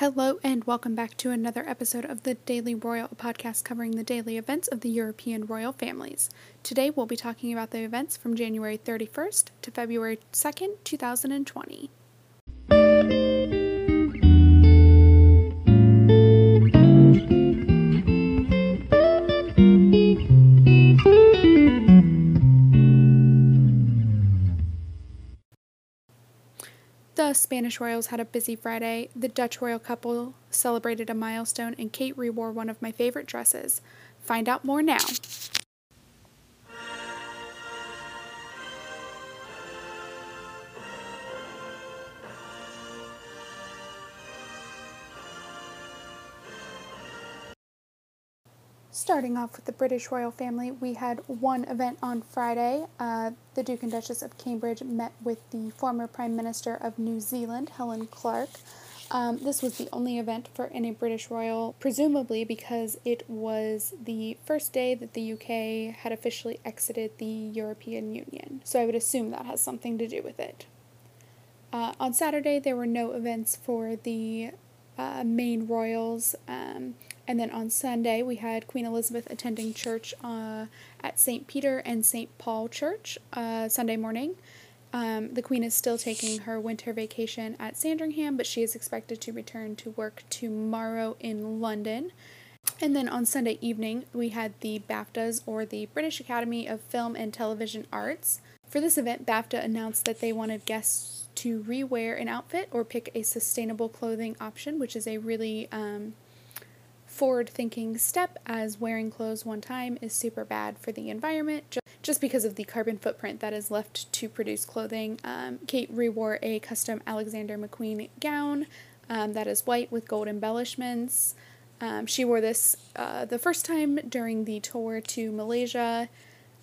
Hello, and welcome back to another episode of the Daily Royal podcast covering the daily events of the European royal families. Today, we'll be talking about the events from January 31st to February 2nd, 2020. The Spanish royals had a busy Friday. The Dutch royal couple celebrated a milestone, and Kate rewore one of my favorite dresses. Find out more now. Starting off with the British royal family, we had one event on Friday. Uh, the Duke and Duchess of Cambridge met with the former Prime Minister of New Zealand, Helen Clark. Um, this was the only event for any British royal, presumably because it was the first day that the UK had officially exited the European Union. So I would assume that has something to do with it. Uh, on Saturday, there were no events for the uh, main royals. Um, and then on Sunday, we had Queen Elizabeth attending church uh, at St. Peter and St. Paul Church uh, Sunday morning. Um, the Queen is still taking her winter vacation at Sandringham, but she is expected to return to work tomorrow in London. And then on Sunday evening, we had the BAFTAs, or the British Academy of Film and Television Arts. For this event, BAFTA announced that they wanted guests to rewear an outfit or pick a sustainable clothing option, which is a really um, forward thinking step as wearing clothes one time is super bad for the environment just because of the carbon footprint that is left to produce clothing. Um, Kate rewore a custom Alexander McQueen gown um, that is white with gold embellishments. Um, she wore this uh, the first time during the tour to Malaysia.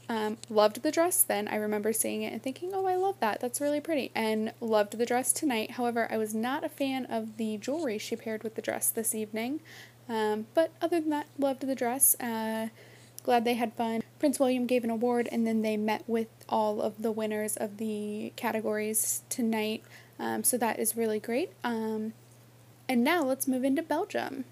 Um, loved the dress then. I remember seeing it and thinking, oh, I love that. That's really pretty. And loved the dress tonight. However, I was not a fan of the jewelry she paired with the dress this evening. Um, but other than that, loved the dress. Uh, glad they had fun. Prince William gave an award, and then they met with all of the winners of the categories tonight. Um, so that is really great. Um, and now let's move into Belgium.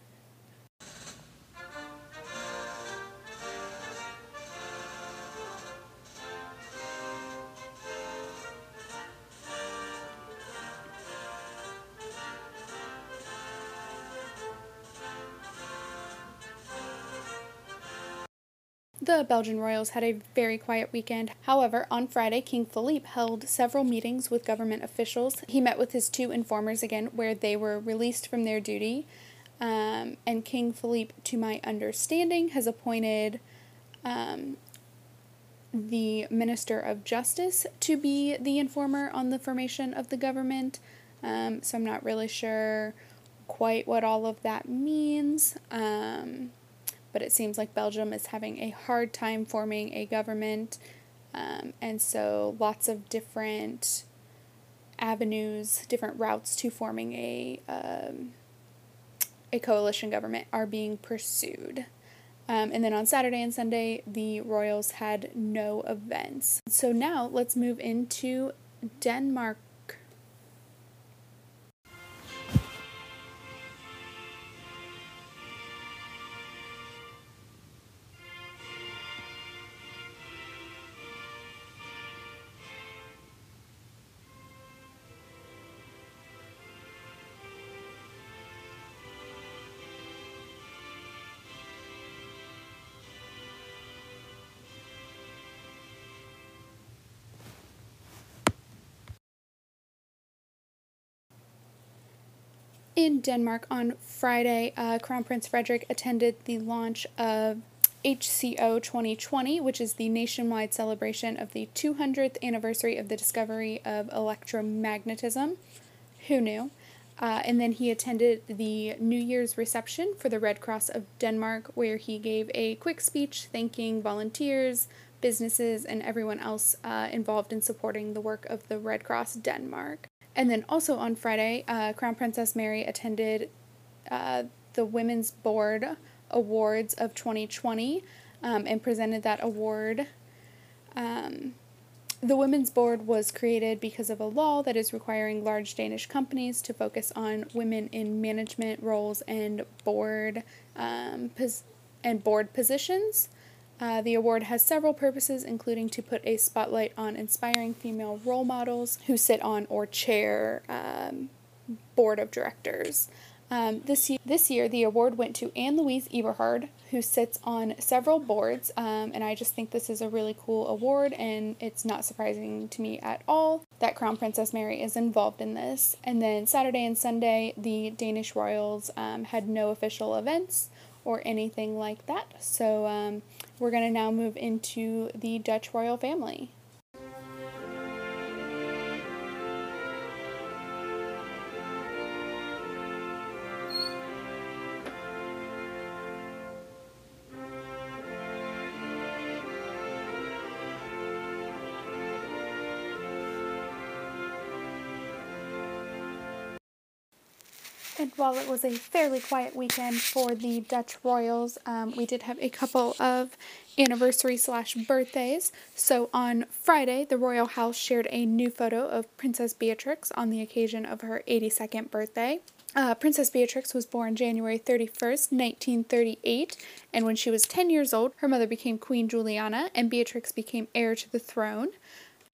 The Belgian royals had a very quiet weekend. However, on Friday, King Philippe held several meetings with government officials. He met with his two informers again, where they were released from their duty. Um, and King Philippe, to my understanding, has appointed um, the Minister of Justice to be the informer on the formation of the government. Um, so I'm not really sure quite what all of that means. Um, but it seems like Belgium is having a hard time forming a government. Um, and so lots of different avenues, different routes to forming a um, a coalition government are being pursued. Um, and then on Saturday and Sunday, the Royals had no events. So now let's move into Denmark In Denmark on Friday, uh, Crown Prince Frederik attended the launch of HCO 2020, which is the nationwide celebration of the 200th anniversary of the discovery of electromagnetism. Who knew? Uh, and then he attended the New Year's reception for the Red Cross of Denmark, where he gave a quick speech thanking volunteers, businesses, and everyone else uh, involved in supporting the work of the Red Cross Denmark. And then also on Friday, uh, Crown Princess Mary attended uh, the Women's Board Awards of 2020 um, and presented that award. Um, The Women's Board was created because of a law that is requiring large Danish companies to focus on women in management roles and board um, pos- and board positions. Uh, the award has several purposes, including to put a spotlight on inspiring female role models who sit on or chair um, board of directors. Um, this, year, this year, the award went to Anne Louise Eberhard, who sits on several boards, um, and I just think this is a really cool award, and it's not surprising to me at all that Crown Princess Mary is involved in this. And then Saturday and Sunday, the Danish royals um, had no official events or anything like that, so um, we're going to now move into the Dutch royal family. And while it was a fairly quiet weekend for the Dutch royals, um, we did have a couple of anniversary slash birthdays. So on Friday, the royal house shared a new photo of Princess Beatrix on the occasion of her 82nd birthday. Uh, Princess Beatrix was born January 31st, 1938, and when she was 10 years old, her mother became Queen Juliana, and Beatrix became heir to the throne.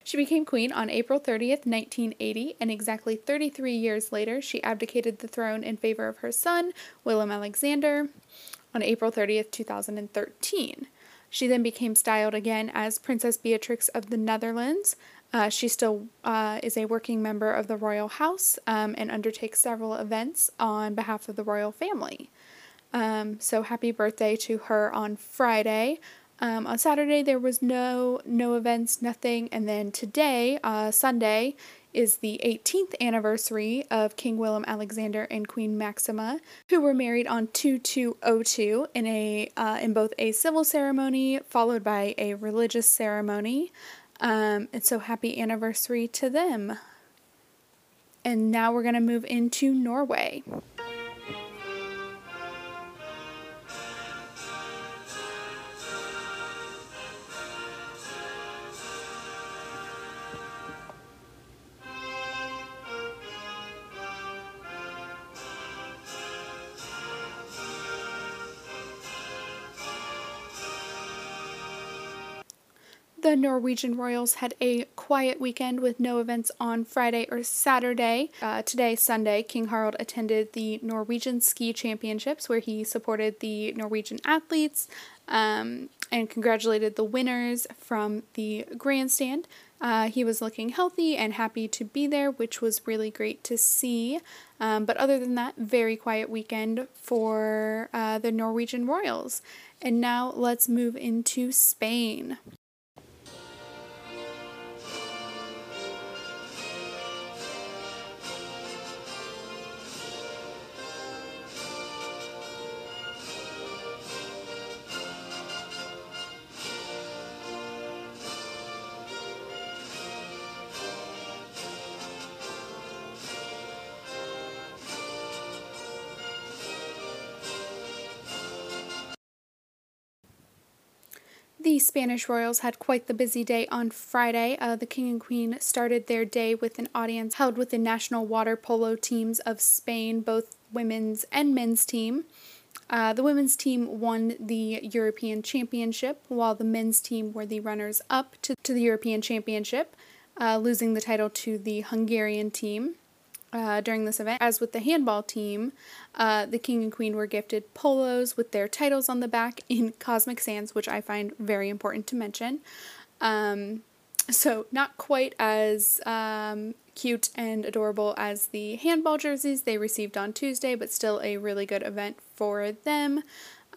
She became queen on April 30th, 1980, and exactly 33 years later, she abdicated the throne in favor of her son, Willem Alexander, on April 30th, 2013. She then became styled again as Princess Beatrix of the Netherlands. Uh, she still uh, is a working member of the royal house um, and undertakes several events on behalf of the royal family. Um, so happy birthday to her on Friday. Um, on Saturday there was no no events, nothing, and then today, uh, Sunday, is the 18th anniversary of King Willem Alexander and Queen Maxima, who were married on 2202 in a uh, in both a civil ceremony followed by a religious ceremony. Um, and so happy anniversary to them. And now we're going to move into Norway. The Norwegian Royals had a quiet weekend with no events on Friday or Saturday. Uh, today, Sunday, King Harald attended the Norwegian Ski Championships where he supported the Norwegian athletes um, and congratulated the winners from the grandstand. Uh, he was looking healthy and happy to be there, which was really great to see. Um, but other than that, very quiet weekend for uh, the Norwegian Royals. And now let's move into Spain. Spanish royals had quite the busy day on Friday. Uh, the king and queen started their day with an audience held with the national water polo teams of Spain, both women's and men's team. Uh, the women's team won the European Championship, while the men's team were the runners up to, to the European Championship, uh, losing the title to the Hungarian team uh, during this event. As with the handball team, uh, the king and queen were gifted polos with their titles on the back in Comic Sans, which I find very important to mention. Um, so, not quite as um, cute and adorable as the handball jerseys they received on Tuesday, but still a really good event for them.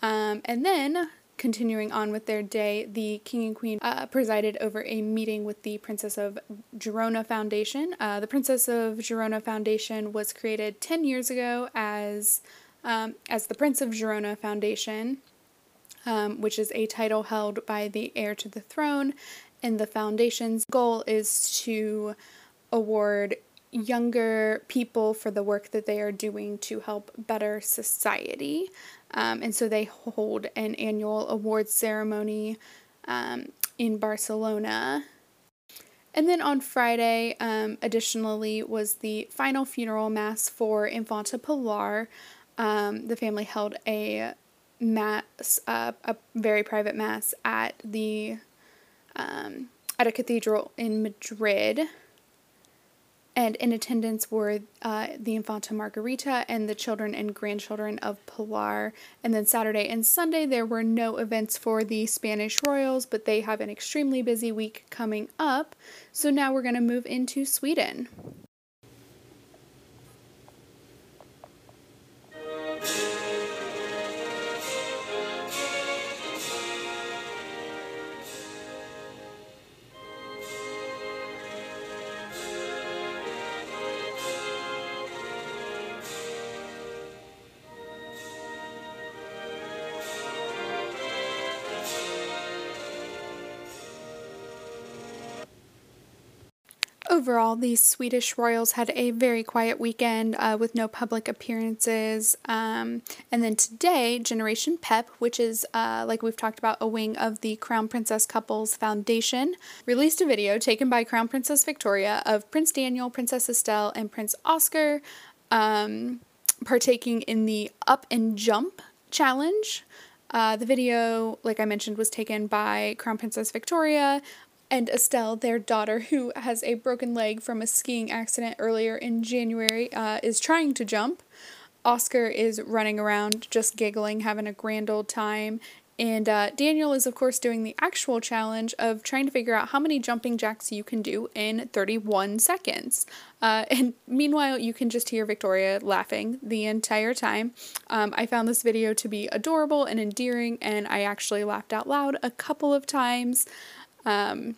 Um, and then continuing on with their day, the king and queen uh, presided over a meeting with the Princess of Girona Foundation. Uh, the Princess of Girona Foundation was created 10 years ago as, um, as the Prince of Girona Foundation, um, which is a title held by the heir to the throne. And the foundation's goal is to award younger people for the work that they are doing to help better society. Um, and so they hold an annual awards ceremony um, in Barcelona. And then on Friday, um, additionally, was the final funeral mass for Infanta Pilar. Um, the family held a mass, uh, a very private mass at the um, at a cathedral in Madrid. And in attendance were uh, the Infanta Margarita and the children and grandchildren of Pilar. And then Saturday and Sunday, there were no events for the Spanish royals, but they have an extremely busy week coming up. So now we're going to move into Sweden. Overall, the Swedish Royals had a very quiet weekend uh, with no public appearances. Um, and then today, Generation Pep, which is, uh, like we've talked about, a wing of the Crown Princess Couples Foundation, released a video taken by Crown Princess Victoria of Prince Daniel, Princess Estelle, and Prince Oscar um, partaking in the Up and Jump challenge. Uh, the video, like I mentioned, was taken by Crown Princess Victoria and Estelle, their daughter, who has a broken leg from a skiing accident earlier in January, uh, is trying to jump. Oscar is running around just giggling, having a grand old time. And uh, Daniel is, of course, doing the actual challenge of trying to figure out how many jumping jacks you can do in 31 seconds. Uh, and meanwhile, you can just hear Victoria laughing the entire time. Um, I found this video to be adorable and endearing, and I actually laughed out loud a couple of times. Um,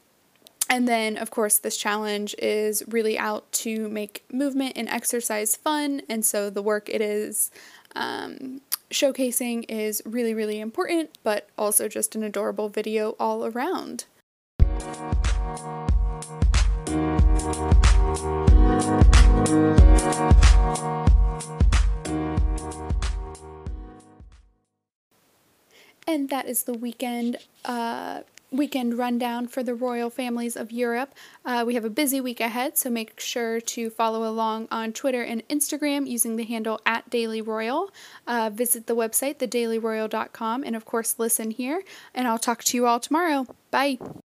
and then, of course, this challenge is really out to make movement and exercise fun. And so the work it is um, showcasing is really, really important, but also just an adorable video all around. And that is the weekend uh, weekend rundown for the royal families of Europe. Uh, we have a busy week ahead, so make sure to follow along on Twitter and Instagram using the handle at Daily Royal. Uh, visit the website, thedailyroyal.com, and of course, listen here. And I'll talk to you all tomorrow. Bye.